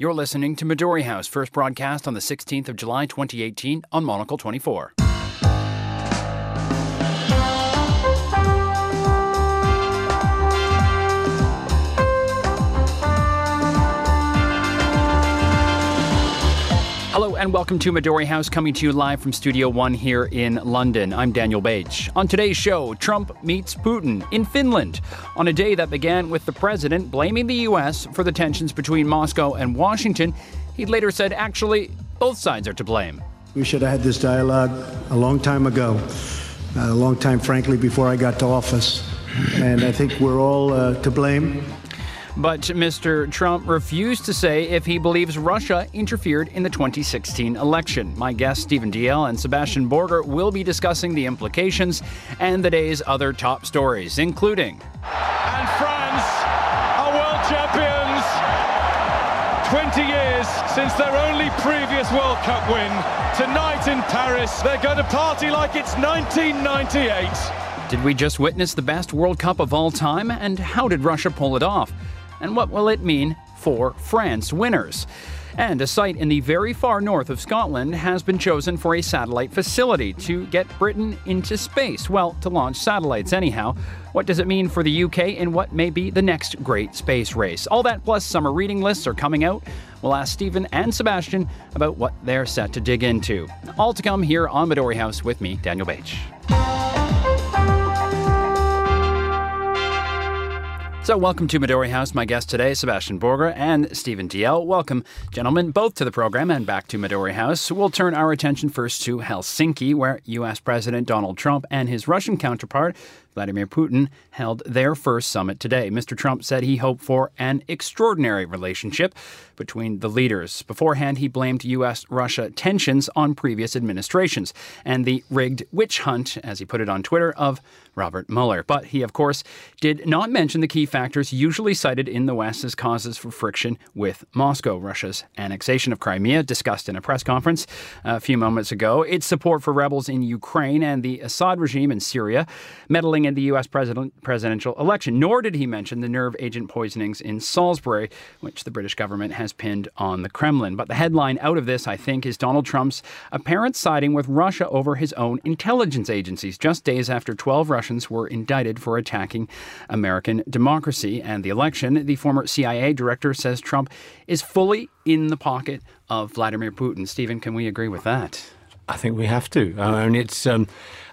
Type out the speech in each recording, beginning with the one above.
You're listening to Midori House, first broadcast on the 16th of July 2018 on Monocle 24. And welcome to Midori House, coming to you live from Studio One here in London. I'm Daniel Beige. On today's show, Trump meets Putin in Finland on a day that began with the president blaming the U.S. for the tensions between Moscow and Washington. He later said, actually, both sides are to blame. We should have had this dialogue a long time ago, a long time, frankly, before I got to office. And I think we're all uh, to blame. But Mr. Trump refused to say if he believes Russia interfered in the 2016 election. My guests, Stephen Dalziel and Sebastian Borger, will be discussing the implications and the day's other top stories, including. And France are world champions! 20 years since their only previous World Cup win. Tonight in Paris, they're going to party like it's 1998. Did we just witness the best World Cup of all time? And how did Russia pull it off? And what will it mean for France winners? And a site in the very far north of Scotland has been chosen for a satellite facility to get Britain into space. Well, to launch satellites, anyhow. What does it mean for the UK in what may be the next great space race? All that plus summer reading lists are coming out. We'll ask Stephen and Sebastian about what they're set to dig into. All to come here on Midori House with me, Daniel Beige. So, welcome to Midori House. My guest today, Sebastian Borger and Stephen Dalziel. Welcome, gentlemen, both to the program and back to Midori House. We'll turn our attention first to Helsinki, where U.S. President Donald Trump and his Russian counterpart, Vladimir Putin, held their first summit today. Mr. Trump said he hoped for an extraordinary relationship between the leaders. Beforehand, he blamed U.S. Russia tensions on previous administrations and the rigged witch hunt, as he put it on Twitter, of Robert Mueller. But he, of course, did not mention the key factors usually cited in the West as causes for friction with Moscow. Russia's annexation of Crimea, discussed in a press conference uh, a few moments ago, its support for rebels in Ukraine and the Assad regime in Syria, meddling in the U.S. President, presidential election. Nor did he mention the nerve agent poisonings in Salisbury, which the British government has pinned on the Kremlin. But the headline out of this, I think, is Donald Trump's apparent siding with Russia over his own intelligence agencies, just days after 12 Russians were indicted for attacking American democracy and the election. The former CIA director says Trump is fully in the pocket of Vladimir Putin. Stephen, can we agree with that? I think we have to. I mean, it's. Um,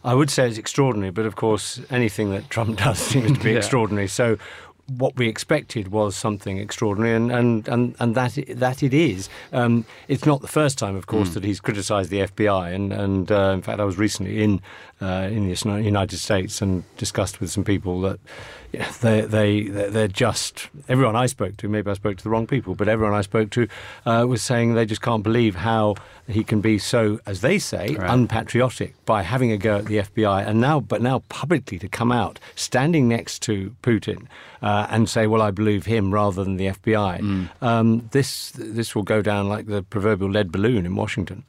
I would say it's extraordinary, but of course, anything that Trump does seems to be yeah. extraordinary. So, what we expected was something extraordinary, and and and, and that that it is. Um, it's not the first time, of course, mm. that he's criticised the FBI, and and uh, in fact, I was recently in uh, in the United States and discussed with some people that yeah, they they they're just everyone I spoke to. Maybe I spoke to the wrong people, but everyone I spoke to uh, was saying they just can't believe how he can be so, as they say, right. unpatriotic by having a go at the FBI, and now but now publicly to come out standing next to Putin uh, and say, "Well, I believe him rather than the FBI." Mm. Um, this this will go down like the proverbial lead balloon in Washington.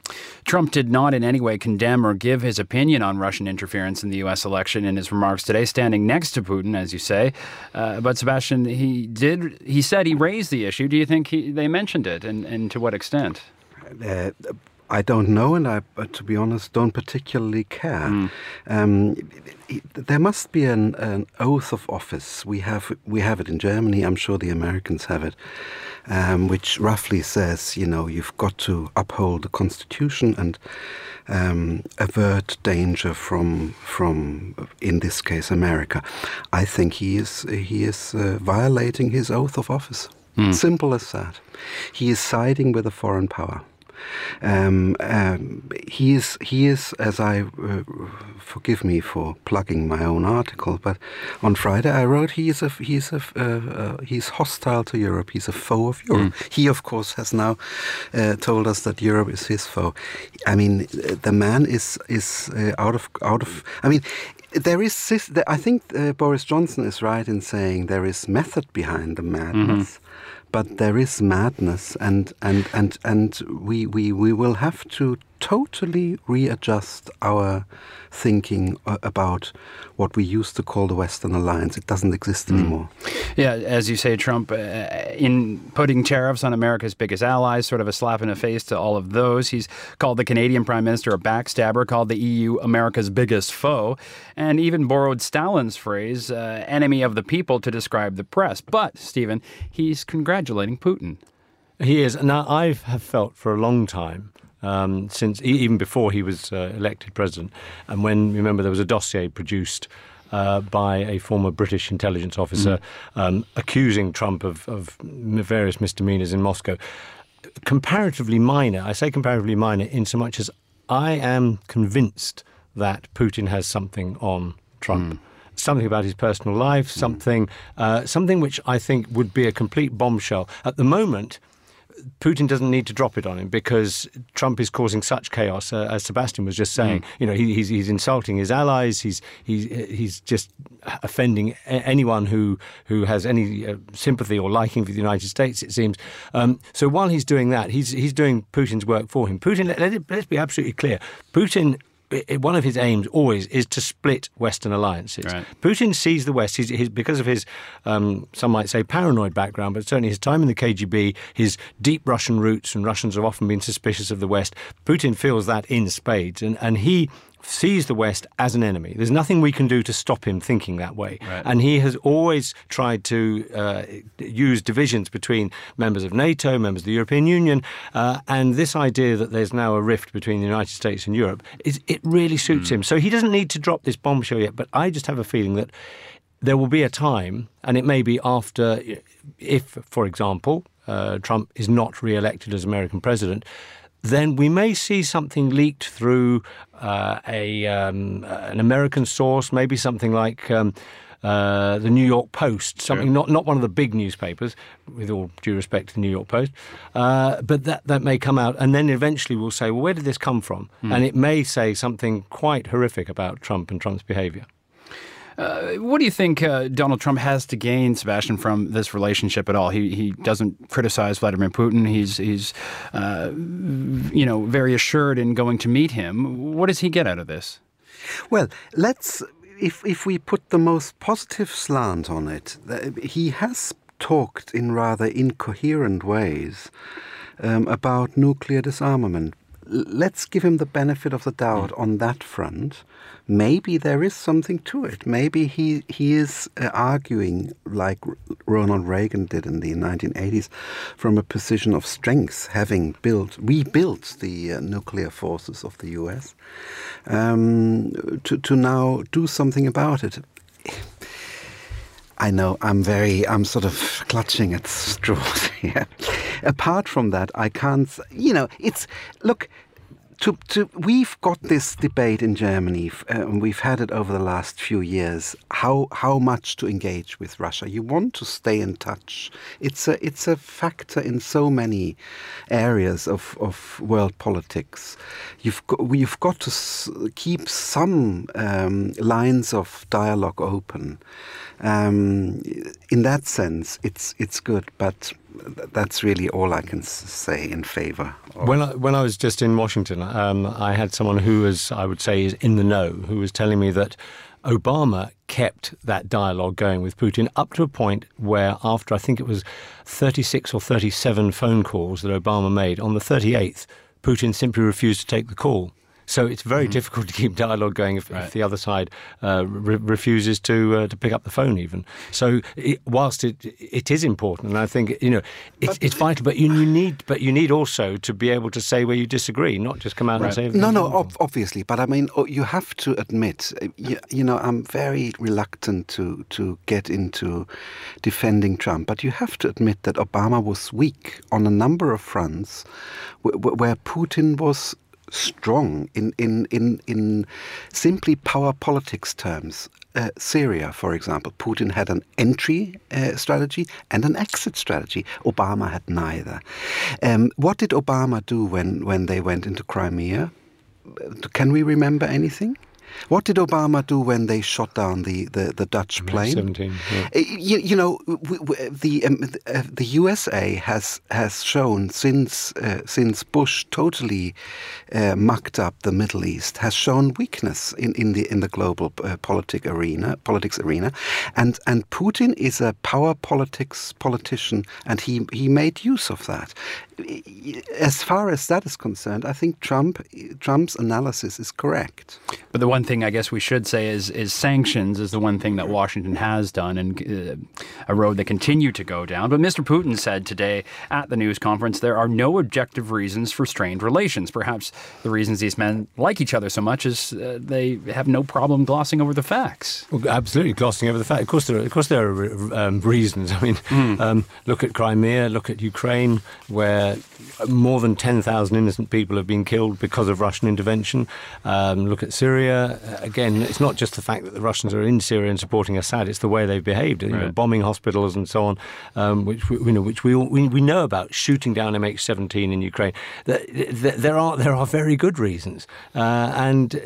Trump did not in any way condemn or give his opinion on Russian interference in the U.S. election in his remarks today, standing next to Putin, as you say. Uh, but Sebastian, he did. He said he raised the issue. Do you think he, they mentioned it, and, and to what extent? Uh, I don't know, and I, to be honest, don't particularly care. Mm. Um, there must be an, an, oath of office. We have we have it in Germany. I'm sure the Americans have it, um, which roughly says, you know, you've got to uphold the Constitution and um, avert danger from from, in this case, America. I think he is he is uh, violating his oath of office. Mm. Simple as that. He is siding with a foreign power. Um, um, he is, he is, as I uh, forgive me for plugging my own article, but on Friday I wrote he is a he is a uh, uh, he's hostile to Europe. He's a foe of Europe. Mm. He, of course, has now uh, told us that Europe is his foe. I mean, the man is is uh, out of out of. I mean, there is I think uh, Boris Johnson is right in saying there is method behind the madness. Mm -hmm but there is madness, and and and and we we we will have to totally readjust our thinking uh, about what we used to call the Western alliance. It doesn't exist mm. anymore. Yeah, as you say, Trump, uh, in putting tariffs on America's biggest allies, sort of a slap in the face to all of those. He's called the Canadian Prime Minister a backstabber, called the EU America's biggest foe, and even borrowed Stalin's phrase, uh, enemy of the people, to describe the press. But, Stephen, he's congratulating Putin. He is. Now, I have felt for a long time um, since even before he was uh, elected president. And when remember there was a dossier produced. Uh, by a former British intelligence officer mm. um, accusing Trump of, of various misdemeanors in Moscow. Comparatively minor, I say comparatively minor, in so much as I am convinced that Putin has something on Trump. Mm something about his personal life, mm. something, uh, something which I think would be a complete bombshell. At the moment, Putin doesn't need to drop it on him because Trump is causing such chaos, uh, as Sebastian was just saying. Mm. You know, he, he's, he's insulting his allies. He's he's he's just offending anyone who who has any uh, sympathy or liking for the United States. It seems. Um, so while he's doing that, he's he's doing Putin's work for him. Putin. Let, let it, let's be absolutely clear. Putin one of his aims always is to split Western alliances. Right. Putin sees the West he's, he's, because of his, um, some might say, paranoid background, but certainly his time in the KGB, his deep Russian roots, and Russians have often been suspicious of the West. Putin feels that in spades, and, and he sees the West as an enemy. There's nothing we can do to stop him thinking that way. Right. And he has always tried to uh, use divisions between members of NATO, members of the European Union, uh, and this idea that there's now a rift between the United States and Europe, is, it really suits mm. him. So he doesn't need to drop this bombshell yet, but I just have a feeling that there will be a time, and it may be after, if, for example, uh, Trump is not re elected as American president, then we may see something leaked through uh, a um, an American source, maybe something like. Um, uh, the New York Post, something sure. not, not one of the big newspapers, with all due respect to the New York Post, uh, but that, that may come out, and then eventually we'll say, well, where did this come from? Mm. And it may say something quite horrific about Trump and Trump's behavior. Uh, what do you think uh, Donald Trump has to gain, Sebastian, from this relationship at all? He he doesn't criticize Vladimir Putin. He's he's uh, you know very assured in going to meet him. What does he get out of this? Well, let's if if we put the most positive slant on it, he has talked in rather incoherent ways um, about nuclear disarmament. Let's give him the benefit of the doubt mm. on that front maybe there is something to it. Maybe he he is uh, arguing like Ronald Reagan did in the 1980s from a position of strength, having built rebuilt the uh, nuclear forces of the U.S. Um, to to now do something about it. I know I'm very, I'm sort of clutching at straws here. Apart from that, I can't, you know, it's, look, to, to, we've got this debate in Germany, uh, and we've had it over the last few years. How how much to engage with Russia? You want to stay in touch. It's a it's a factor in so many areas of, of world politics. You've got, we've got to keep some um, lines of dialogue open. Um, in that sense, it's it's good, but that's really all I can say in favour. When I, when I was just in Washington, um, I had someone who was, I would say, is in the know, who was telling me that Obama kept that dialogue going with Putin up to a point where, after I think it was 36 or 37 phone calls that Obama made, on the 38th, Putin simply refused to take the call. So it's very mm-hmm. difficult to keep dialogue going if, right. if the other side uh, re- refuses to uh, to pick up the phone, even. So it, whilst it it is important, and I think you know it's, it's vital, but you, you, need but you need also to be able to say where you disagree, not just come out right. and say no, no, ob- obviously. But I mean, oh, you have to admit, uh, you, you know, I'm very reluctant to to get into defending Trump, but you have to admit that Obama was weak on a number of fronts, where, where Putin was strong in, in, in, in simply power politics terms. Uh, Syria, for example, Putin had an entry uh, strategy and an exit strategy. Obama had neither. Um, what did Obama do when, when they went into Crimea? Can we remember anything? What did Obama do when they shot down the, the, the Dutch plane? 17, yeah. Uh, You, you know, w- w- the um, th- uh, the USA has has shown since uh, since Bush totally uh, mucked up the Middle East has shown weakness in, in the in the global uh, politic arena politics arena, and and Putin is a power politics politician, and he he made use of that. As far as that is concerned, I think Trump Trump's analysis is correct. But the one thing I guess we should say is is sanctions is the one thing that Washington has done and uh, a road they continue to go down. But Mr. Putin said today at the news conference there are no objective reasons for strained relations. Perhaps the reasons these men like each other so much is uh, they have no problem glossing over the facts. Well, absolutely, glossing over the fact. Of course, there are, of course there are um, reasons. I mean, um, look at Crimea, look at Ukraine, where more than 10,000 innocent people have been killed because of Russian intervention. Um, look at Syria. Uh, Again, it's not just the fact that the Russians are in Syria and supporting Assad; it's the way they've behaved, you know, Right. bombing hospitals and so on, um, which we, you know, which we, all, we we know about, shooting down MH17 in Ukraine. Th- th- There are there are very good reasons, uh, and uh,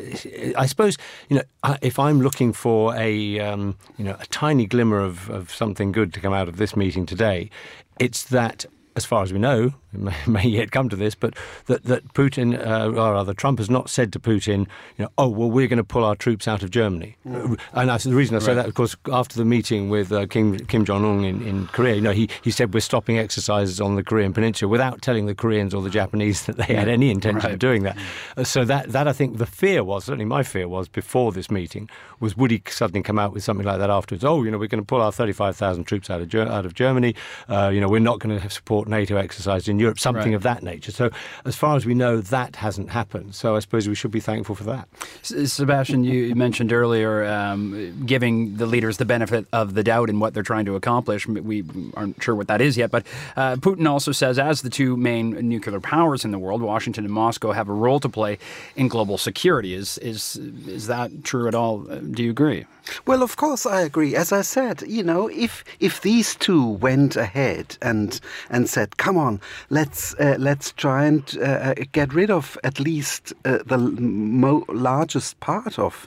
I suppose you know if I'm looking for a um, you know a tiny glimmer of, of something good to come out of this meeting today, it's that. As far as we know, may, may yet come to this, but that, that Putin, uh, or rather Trump, has not said to Putin, you know, oh well, we're going to pull our troops out of Germany. Uh, And that's the reason I say that, of course, after the meeting with uh, Kim, Kim Jong Un in, in Korea, you know, he, he said we're stopping exercises on the Korean Peninsula without telling the Koreans or the Japanese that they had any intention Right. of doing that. Uh, so that that I think the fear was certainly my fear was before this meeting was would he suddenly come out with something like that afterwards? Oh, you know, we're going to pull our thirty-five thousand troops out of out of Germany. Uh, you know, we're not going to support NATO exercises in Europe. Something Right. of that nature. So as far as we know, that hasn't happened. So I suppose we should be thankful for that. S- Sebastian, you mentioned earlier um, giving the leaders the benefit of the doubt in what they're trying to accomplish. We aren't sure what that is yet, but uh, Putin also says, as the two main nuclear powers in the world, Washington and Moscow have a role to play in global security. Is is is that true at all? Uh, Do you agree? Well, of course, I agree. As I said, you know, if if these two went ahead and and said, "Come on, let's uh, let's try and uh, uh, get rid of at least uh, the mo- largest part of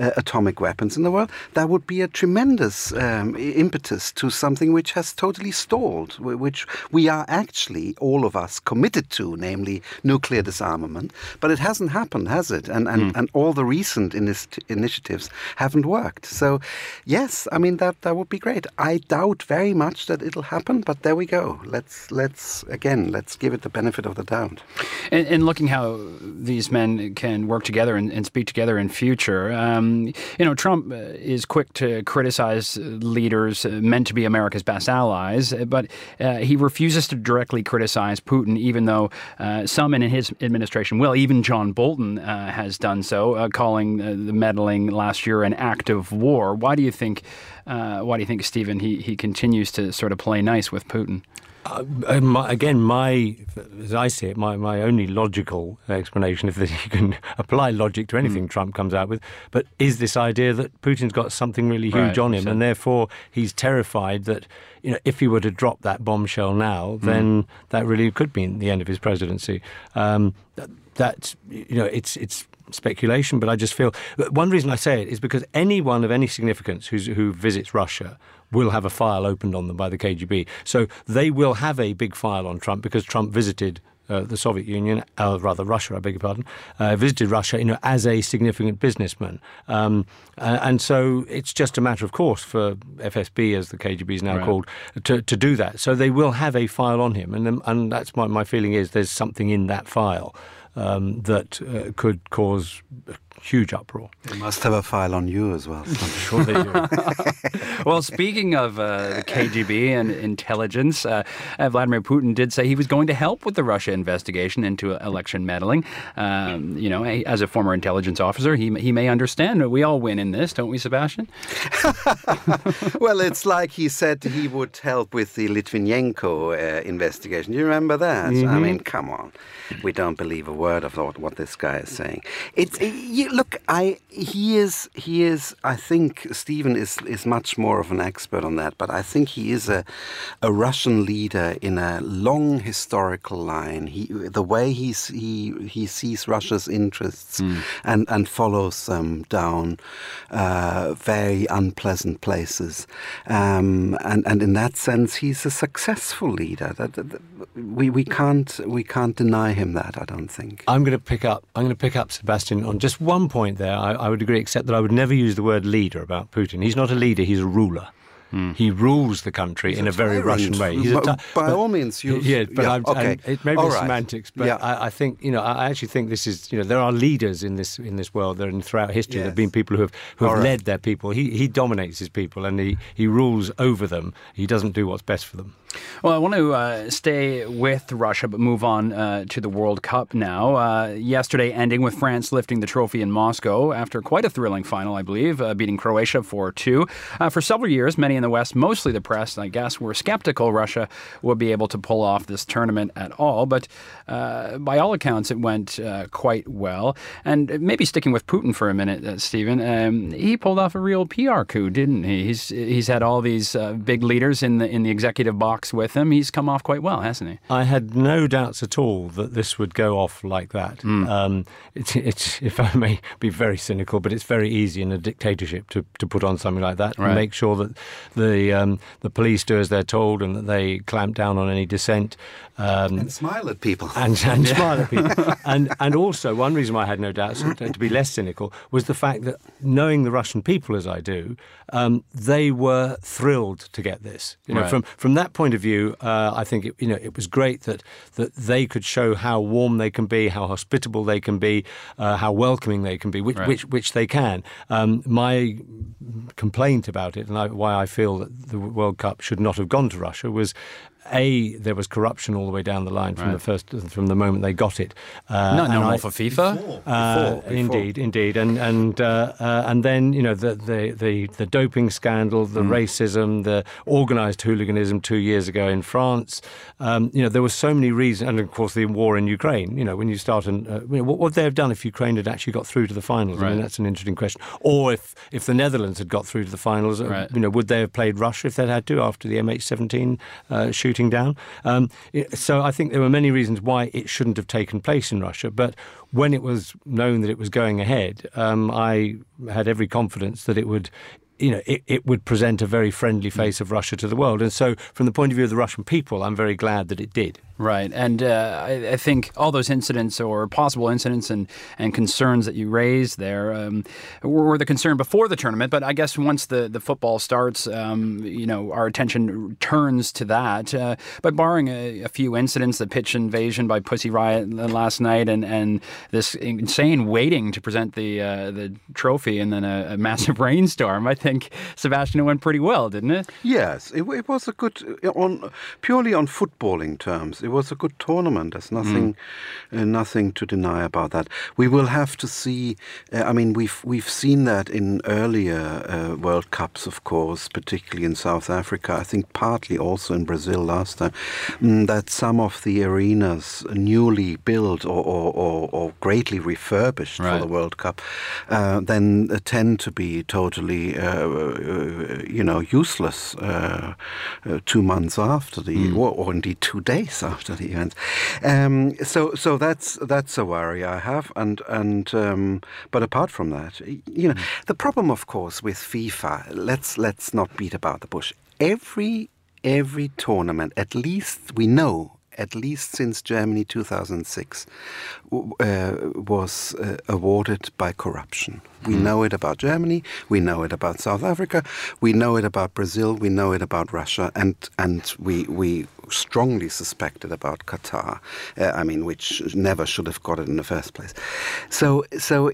uh, atomic weapons in the world," that would be a tremendous um, impetus to something which has totally stalled, which we are actually all of us committed to, namely nuclear disarmament. But it hasn't happened, has it? And and, and all the recent initi- initiatives haven't worked. So, yes, I mean that that would be great. I doubt very much that it'll happen, but there we go. Let's let's again let's give it the benefit of the doubt. And, and looking how these men can work together and, and speak together in future, um, you know, Trump uh, is quick to criticize leaders uh, meant to be America's best allies, uh, but uh, he refuses to directly criticize Putin, even though uh, some in his administration will. Even John Bolton uh, has done so, calling the meddling last year an act of war. Why do you think? Why do you think, Stephen? He he continues to sort of play nice with Putin. Uh, my, again, my as I see it, my, my only logical explanation, if you can apply logic to anything Trump comes out with, but is this idea that Putin's got something really huge Right, on him, so- and therefore he's terrified that you know if he were to drop that bombshell now, then that really could mean the end of his presidency. Um, that, that's you know it's it's speculation, but I just feel one reason I say it is because anyone of any significance who's, who visits Russia will have a file opened on them by the KGB. So they will have a big file on Trump because Trump visited. Uh, the Soviet Union, uh, rather Russia, I beg your pardon, uh, visited Russia, you know, as a significant businessman, um, and so it's just a matter of course for FSB, as the KGB is now Right. called, to, to do that. So they will have a file on him, and and that's my my feeling is there's something in that file um, that uh, could cause huge uproar. They must have a file on you as well. Sure they do. well, speaking of uh, the KGB and intelligence, uh, uh, Vladimir Putin did say he was going to help with the Russia investigation into election meddling. Um, you know, as a former intelligence officer, he, he may understand. We all win in this, don't we, Sebastian? well, it's like he said he would help with the Litvinenko uh, investigation. Do you remember that? I mean, come on. We don't believe a word of what, what this guy is saying. It's you, look, I he is he is. I think Stephen is is much more of an expert on that, but I think he is a a Russian leader in a long historical line. He the way he he he sees Russia's interests mm. and and follows them down uh, very unpleasant places, um, and and in that sense, he's a successful leader. That, that, we we can't we can't deny him that. I don't think. I'm going to pick up. I'm going to pick up Sebastian on just one point there. I, I would agree, except that I would never use the word leader about Putin. He's not a leader. He's a ruler. Mm. He rules the country He's in a, a very Russian way. He's by, by but, all means, use, yeah. But yeah, I'm, okay. it may be right. semantics, but yeah. I, I, think you know. I actually think this is you know there are leaders in this in this world. There and throughout history, yes. there have been people who have who have right. led their people. He he dominates his people and he he rules over them. He doesn't do what's best for them. Well, I want to uh, stay with Russia, but move on uh, to the World Cup now. Uh, yesterday, ending with France lifting the trophy in Moscow after quite a thrilling final, I believe, uh, beating Croatia 4 2. Uh, for several years, many in the West, mostly the press, I guess, were skeptical Russia would be able to pull off this tournament at all. But uh, by all accounts, it went quite well. And maybe sticking with Putin for a minute, Stephen, um, he pulled off a real PR coup, didn't he? He's, he's had all these big leaders in the, in the executive box with him, he's come off quite well, hasn't he? I had no doubts at all that this would go off like that. Mm. Um, it's, it's, if I may be very cynical, but it's very easy in a dictatorship to, to put on something like that right. and make sure that the um, the police do as they're told and that they clamp down on any dissent. Um, and smile at people. And, and smile at people. and, and also, one reason why I had no doubts, to be less cynical, was the fact that knowing the Russian people as I do, um, they were thrilled to get this. You know, right. from, from that point of view, uh, I think it, you know it was great that that they could show how warm they can be, how hospitable they can be, uh, how welcoming they can be, which right. which, which they can. Um, my complaint about it, and I, why I feel that the World Cup should not have gone to Russia, was a there was corruption all the way down the line from right. the first from the moment they got it. Uh, Not normal I, for FIFA. Before, uh, before, Indeed, indeed, and and uh, uh, and then you know the the the, the doping scandal, the mm. racism, the organised hooliganism two years ago in France. Um, you know there were so many reasons, and of course the war in Ukraine. You know when you start and uh, you know, what would they have done if Ukraine had actually got through to the finals? Right. I mean that's an interesting question. Or if if the Netherlands had got through to the finals, uh, right. you know would they have played Russia if they'd had to after the MH17 shooting? Shooting down. Um, so I think there were many reasons why it shouldn't have taken place in Russia. But when it was known that it was going ahead, um, I had every confidence that it would you know, it, it would present a very friendly face of Russia to the world. And so, from the point of view of the Russian people, I'm very glad that it did. Right, and uh, I, I, think all those incidents or possible incidents and, and concerns that you raised there um, were the concern before the tournament. But I guess once the, the football starts, um, you know, our attention turns to that. Uh, but barring a, a, few incidents, the pitch invasion by Pussy Riot last night, and, and this insane waiting to present the uh, the trophy, and then a, a, massive rainstorm, I think Sebastian went pretty well, didn't it? Yes, it, it was a good on purely on footballing terms it was a good tournament. There's nothing, mm. uh, nothing to deny about that. We will have to see. Uh, I mean, we've we've seen that in earlier uh, World Cups, of course, particularly in South Africa. I think partly also in Brazil last time. Mm, that some of the arenas newly built or or, or, or greatly refurbished right. for the World Cup, uh, then uh, tend to be totally, uh, you know, useless two months after the, mm. or, or indeed two days after after the event. Um, so so that's that's a worry I have, and and um, but apart from that, you know, mm. the problem, of course, with FIFA. Let's let's not beat about the bush. Every every tournament, at least we know at least since Germany 2006, uh, was uh, awarded by corruption. We mm. know it about Germany, we know it about South Africa, we know it about Brazil, we know it about Russia, and and we we strongly suspect it about Qatar. Uh, I mean, which never should have got it in the first place. So so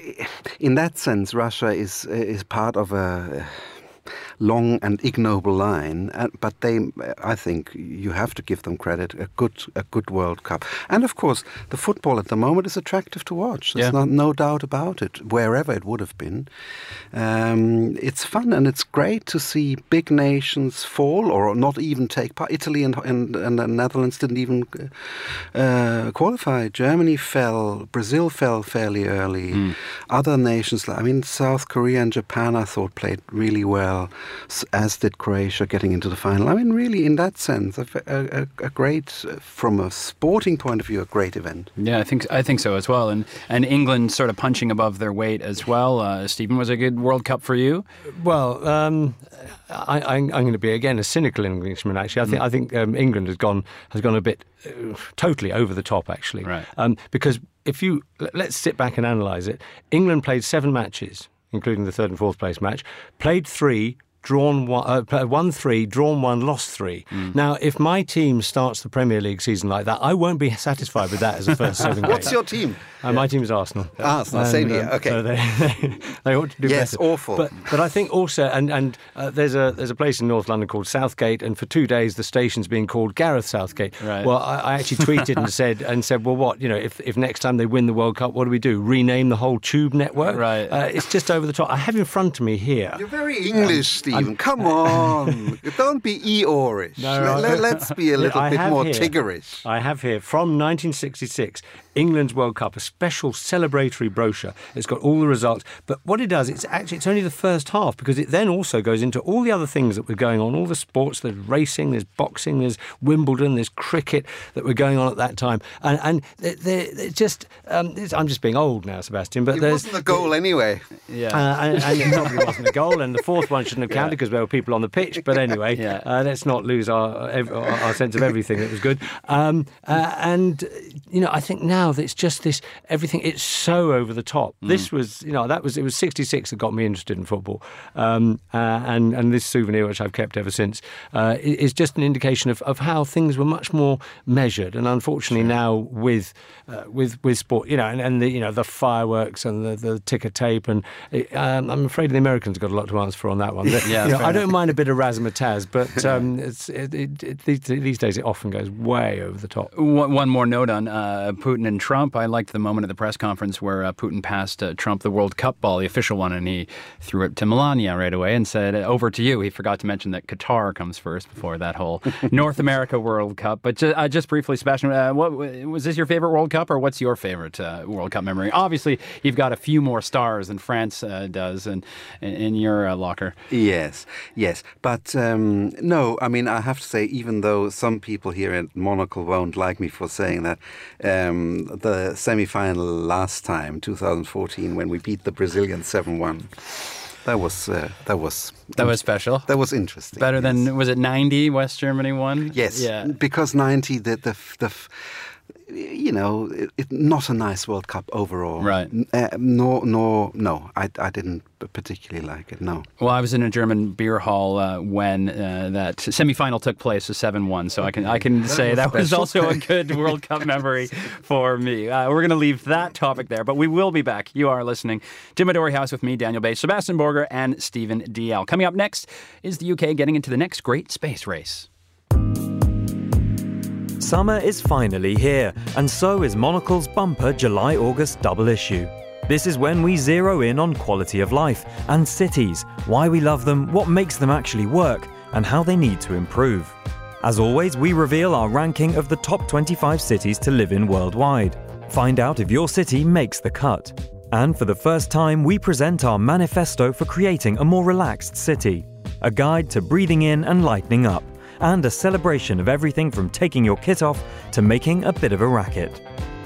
in that sense, Russia is is part of a long and ignoble line. But they, I think, you have to give them credit. A good, a good World Cup, and of course, the football at the moment is attractive to watch. There's Yeah. not, no doubt about it. Wherever it would have been, um, it's fun and it's great to see big nations fall or not even take part. Italy and, and, and the Netherlands didn't even uh, qualify. Germany fell. Brazil fell fairly early. Hmm. Other nations, like I mean, South Korea and Japan, I thought played really well, as did Croatia getting into the final. I mean, really, in that sense, a, a, a- a great, uh, from a sporting point of view, a great event. Yeah, I think I think so as well. And and England sort of punching above their weight as well. Uh, Stephen, was it a good World Cup for you? Well, um, I, I, I'm going to be again a cynical Englishman. Actually, I think I think um, England has gone has gone a bit uh, totally over the top. Actually, Right. Um, because if you let's sit back and analyse it, England played seven matches, including the third and fourth place match, played three. Drawn one, uh, won three, drawn one, lost three. Mm. Now, if my team starts the Premier League season like that, I won't be satisfied with that as a first seven What's your team? Uh, My team is Arsenal. Arsenal, same here, okay. So they, they, they ought to do Yes, better. awful. But but I think also, and and uh, there's a there's a place in North London called Southgate, and for two days the station's being called Gareth Southgate. Right. Well, I, I actually tweeted and said and said, well, what you know, if if next time they win the World Cup, what do we do? Rename the whole Tube network? Right. Uh, it's just over the top. I have in front of me here. You're very English, Stephen. Come on. Don't be Eeyorish. No, Let, I- us be a little I bit more here- Tiggerish. I have here from 1966 England's World Cup, a special celebratory brochure. It's got all the results, but what it does, it's actually it's only the first half because it then also goes into all the other things that were going on, all the sports. There's racing, there's boxing, there's Wimbledon, there's cricket that were going on at that time, and and they're, they're they're just um, it's- I'm just being old now, Sebastian. But It there's wasn't a goal anyway. Yeah. uh, and, and it probably wasn't a goal, and the fourth one shouldn't have counted because there were people on the pitch. But anyway, uh, let's not lose our our sense of everything that was good. Um, uh, and you know, I think now that it's just this everything. It's so over the top. This was, you know, that was it was '66 that got me interested in football, um, uh, and and this souvenir which I've kept ever since uh, is just an indication of, of how things were much more measured. And unfortunately, now with uh, with with sport, you know, and, and the you know the fireworks and the, the ticker tape, and um, I'm afraid the Americans got a lot to answer for on that one. Yeah, you know, I don't mind a bit of razzmatazz, but um, it's, it, it, it, these, these days it often goes way over the top. One, one more note on uh, Putin and Trump. I liked the moment at the press conference where uh, Putin passed uh, Trump the World Cup ball, the official one, and he threw it to Melania right away and said, "Over to you." He forgot to mention that Qatar comes first before that whole North America World Cup. But ju- uh, just briefly, Sebastian, uh, what was this your favorite World Cup, or what's your favorite uh, World Cup memory? Obviously, you've got a few more stars than France uh, does, in, in, in your uh, locker. Yes, yes. But um, no, I mean, I have to say, even though some people here at Monocle won't like me for saying that, um, the semi final last time, 2014, when we beat the Brazilians 7 1, that was, uh, that was, That was special. that was interesting. Better yes. than was it ninety? West Germany won. Yes, Yeah. because 90, the, the, the, you know, it, it, not a nice World Cup overall. Right. Uh, no, no, no. I, I didn't particularly like it. No. Well, I was in a German beer hall uh, when uh, that semifinal took place, a seven-one. So I can I can say that was also a good World Cup memory for me. Uh, we're going to leave that topic there, but we will be back. You are listening to Midori House with me, Daniel Bay, Sebastian Borger, and Stephen Dalziel. Coming up next is the UK getting into the next great space race. Summer is finally here, and so is Monocle's bumper July August double issue. This is when we zero in on quality of life and cities, why we love them, what makes them actually work, and how they need to improve. As always, we reveal our ranking of the top 25 cities to live in worldwide. Find out if your city makes the cut. And for the first time, we present our manifesto for creating a more relaxed city, a guide to breathing in and lightening up and a celebration of everything from taking your kit off to making a bit of a racket.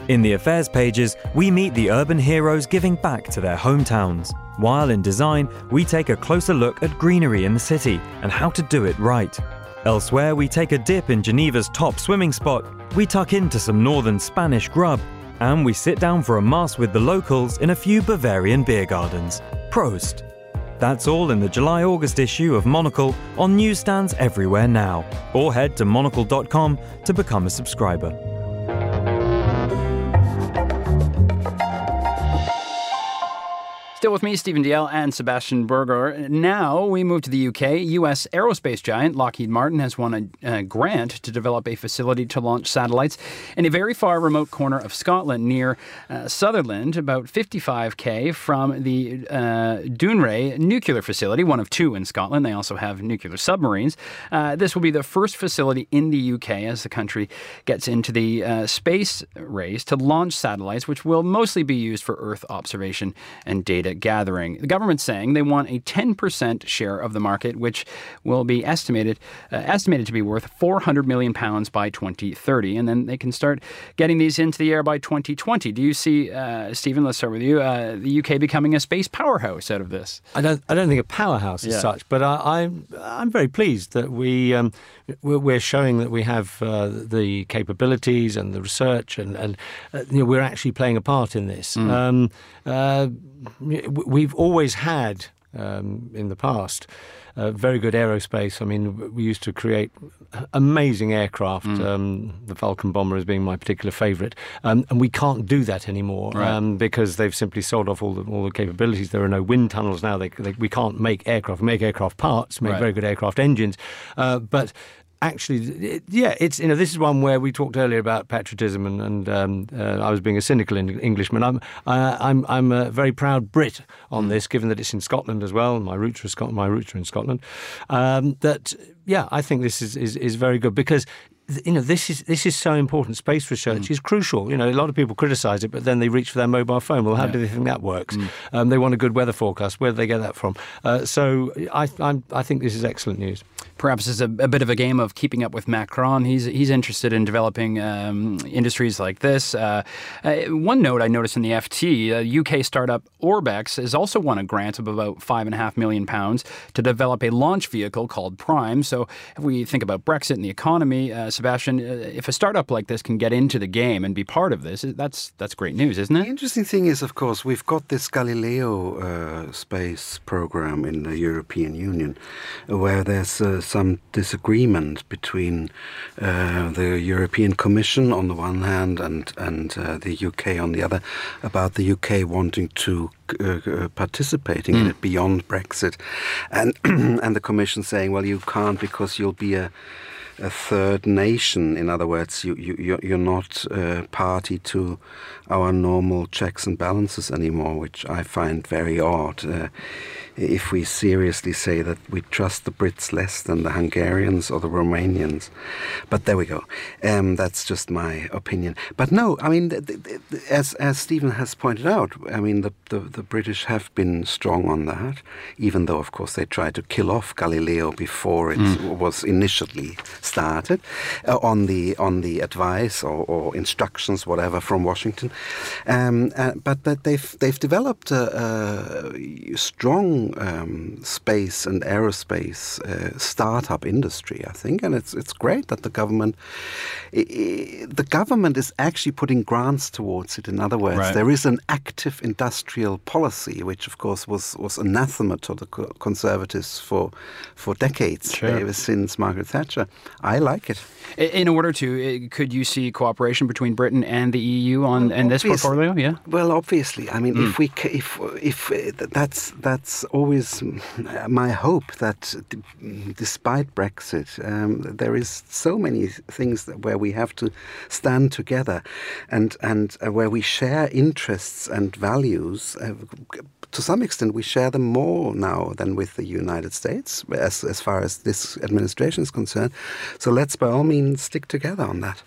In the affairs pages, we meet the urban heroes giving back to their hometowns, while in design, we take a closer look at greenery in the city and how to do it right. Elsewhere, we take a dip in Geneva's top swimming spot, we tuck into some northern Spanish grub, and we sit down for a mass with the locals in a few Bavarian beer gardens. Prost! That's all in the July August issue of Monocle on newsstands everywhere now. Or head to monocle.com to become a subscriber. Still with me, Stephen Dalziel and Sebastian Borger. Now we move to the UK. US aerospace giant Lockheed Martin has won a, a, grant to develop a facility to launch satellites in a very far remote corner of Scotland near uh, Sutherland, about 55k from the uh, Dounreay nuclear facility, one of two in Scotland. They also have nuclear submarines. Uh, this will be the first facility in the UK as the country gets into the uh, space race to launch satellites, which will mostly be used for Earth observation and data gathering. The government's saying they want a 10% share of the market, which will be estimated uh, estimated to be worth 400 million pounds by 2030, and then they can start getting these into the air by 2020. Do you see, uh, Stephen? Let's start with you. Uh, the UK becoming a space powerhouse out of this? I don't. I don't think a powerhouse as such, but I, am I'm, I'm very pleased that we um, we're showing that we have uh, the capabilities and the research, and and uh, you know, we're actually playing a part in this. Mm. Um, uh, we've always had um, in the past. Uh, very good aerospace. I mean, we used to create amazing aircraft. Mm. Um, the Vulcan bomber is being my particular favourite, um, and we can't do that anymore right. um, because they've simply sold off all the all the capabilities. There are no wind tunnels now. They, they, we can't make aircraft, make aircraft parts, make right. very good aircraft engines, uh, but actually, yeah, it's you know this is one where we talked earlier about patriotism, and, and um, uh, I was being a cynical Englishman. I'm I'm, I'm a very proud Brit on mm. this, given that it's in Scotland as well. My roots are Scotland. My roots are in Scotland. Um, that yeah, I think this is, is is very good because you know this is this is so important. Space research mm. is crucial. You know, a lot of people criticise it, but then they reach for their mobile phone. Well, how yeah. do they think that works? Mm. Um, they want a good weather forecast. Where do they get that from? Uh, so I I'm, i think this is excellent news. Perhaps it's a, a, bit of a game of keeping up with Macron. He's he's interested in developing um, industries like this. Uh, uh, one note I noticed in the FT, UK uh, startup Orbex has also won a grant of about five and a half million pounds to develop a launch vehicle called Prime. So if we think about Brexit and the economy uh, Sebastian, uh, if a startup like this can get into the game and be part of this, that's that's great news, isn't it? The interesting thing is, of course, we've got this Galileo uh, space program in the European Union, where there's uh, some disagreement between uh, the European Commission on the one hand and and uh, the UK on the other about the UK wanting to uh, participating mm. in it beyond Brexit, and and the Commission saying, well, you can't because you'll be a a third nation. In other words, you, you, you're not uh, party to our normal checks and balances anymore, which I find very odd. Uh, if we seriously say that we trust the Brits less than the Hungarians or the Romanians. But there we go. Um, that's just my opinion. But no, I mean, th- th- as as Stephen has pointed out, I mean, the, the, the British have been strong on that, even though, of course, they tried to kill off Galileo before it mm. was initially started, uh, on the on the advice or, or instructions, whatever, from Washington. Um, uh, but that they've they've developed a, a strong um, space and aerospace uh, startup industry, I think, and it's it's great that the government the government is actually putting grants towards it. In other words, right. there is an active industrial policy, which of course was was anathema to the conservatives for for decades, sure. ever since Margaret Thatcher. I like it. In order to, could you see cooperation between Britain and the EU on well, and this portfolio? Yeah. Well, obviously, I mean, mm. if we if if that's that's always my hope that despite Brexit, um, there is so many things where we have to stand together, and and uh, where we share interests and values. Uh, to some extent, we share them more now than with the United States, as, as far as this administration is concerned. So let's, by all means, stick together on that.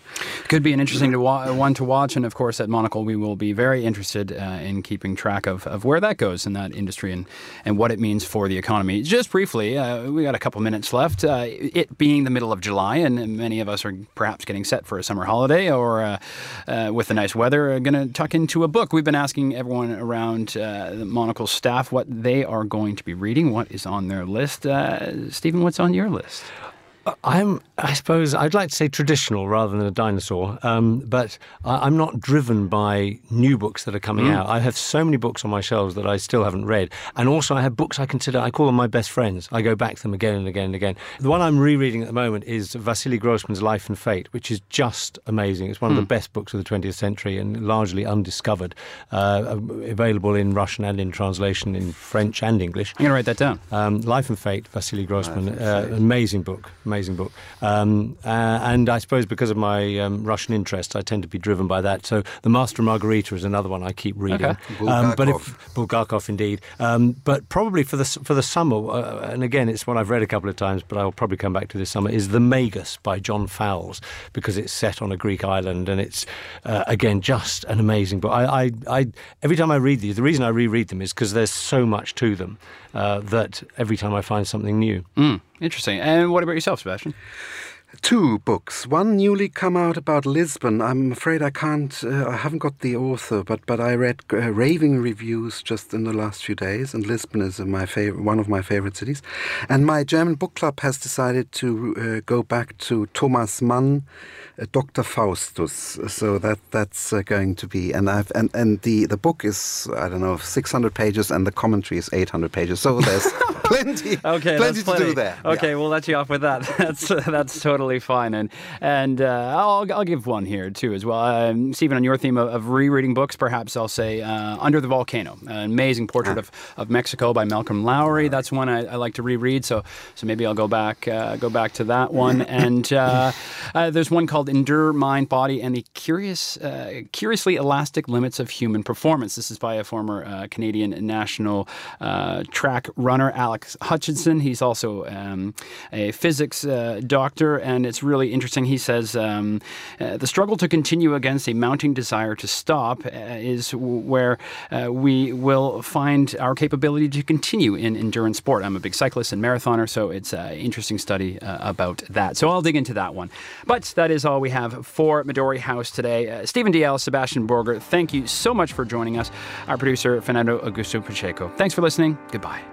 Could be an interesting to wa- one to watch. And of course, at Monocle, we will be very interested uh, in keeping track of, of where that goes in that industry and, and what it means for the economy. Just briefly, uh, we got a couple minutes left. Uh, it being the middle of July, and many of us are perhaps getting set for a summer holiday or uh, uh, with the nice weather, are going to tuck into a book. We've been asking everyone around uh, Monocle Monocle staff what they are going to be reading, what is on their list. Uh, Stephen, what's on your list? I'm, I suppose, I'd like to say traditional rather than a dinosaur, um, but I, am not driven by new books that are coming mm. out. I have so many books on my shelves that I still haven't read. And also, I have books I consider, I call them my best friends. I go back to them again and again and again. The one I'm rereading at the moment is Vasily Grossman's Life and Fate, which is just amazing. It's one mm. of the hmm. best books of the 20th century and largely undiscovered, uh, available in Russian and in translation in French and English. I'm going to write that down. Um, Life and Fate, Vasily Grossman, uh, amazing book amazing book. Um, uh, and I suppose because of my um, Russian interest, I tend to be driven by that. So The Master and Margarita is another one I keep reading. Okay. Um, but if Bulgakov, indeed. Um, but probably for the for the summer, uh, and again, it's one I've read a couple of times, but I'll probably come back to this summer. Is The Magus by John Fowles because it's set on a Greek island and it's uh, again just an amazing book. I, I, I every time I read these, the reason I reread them is because there's so much to them uh, that every time I find something new. Mm, interesting. And what about yourself, Sebastian? Two books. One newly come out about Lisbon. I'm afraid I can't. Uh, I haven't got the author, but but I read uh, raving reviews just in the last few days, and Lisbon is my favorite, one of my favorite cities. And my German book club has decided to uh, go back to Thomas Mann, uh, Dr. Faustus. So that that's uh, going to be. And I've and and the the book is I don't know 600 pages, and the commentary is 800 pages. So there's plenty. okay, plenty, plenty to do there. Okay, yeah. we'll let you off with that. That's that's totally totally fine. And and uh, I'll, I'll give one here too as well. Um, Stephen, on your theme of, of rereading books, perhaps I'll say uh, Under the Volcano, an amazing portrait of, of Mexico by Malcolm Lowry. That's one I, I like to reread. So so maybe I'll go back uh, go back to that one. And uh, uh, there's one called Endure Mind, Body, and the Curious uh, Curiously Elastic Limits of Human Performance. This is by a former Canadian national track runner, Alex Hutchinson. He's also um, a physics doctor and it's really interesting. He says um, uh, the struggle to continue against a mounting desire to stop uh, is w- where uh, we will find our capability to continue in endurance sport. I'm a big cyclist and marathoner, so it's an interesting study uh, about that. So I'll dig into that one. But that is all we have for Midori House today. Uh, Stephen Dalziel, Sebastian Borger, thank you so much for joining us. Our producer, Fernando Augusto Pacheco. Thanks for listening. Goodbye.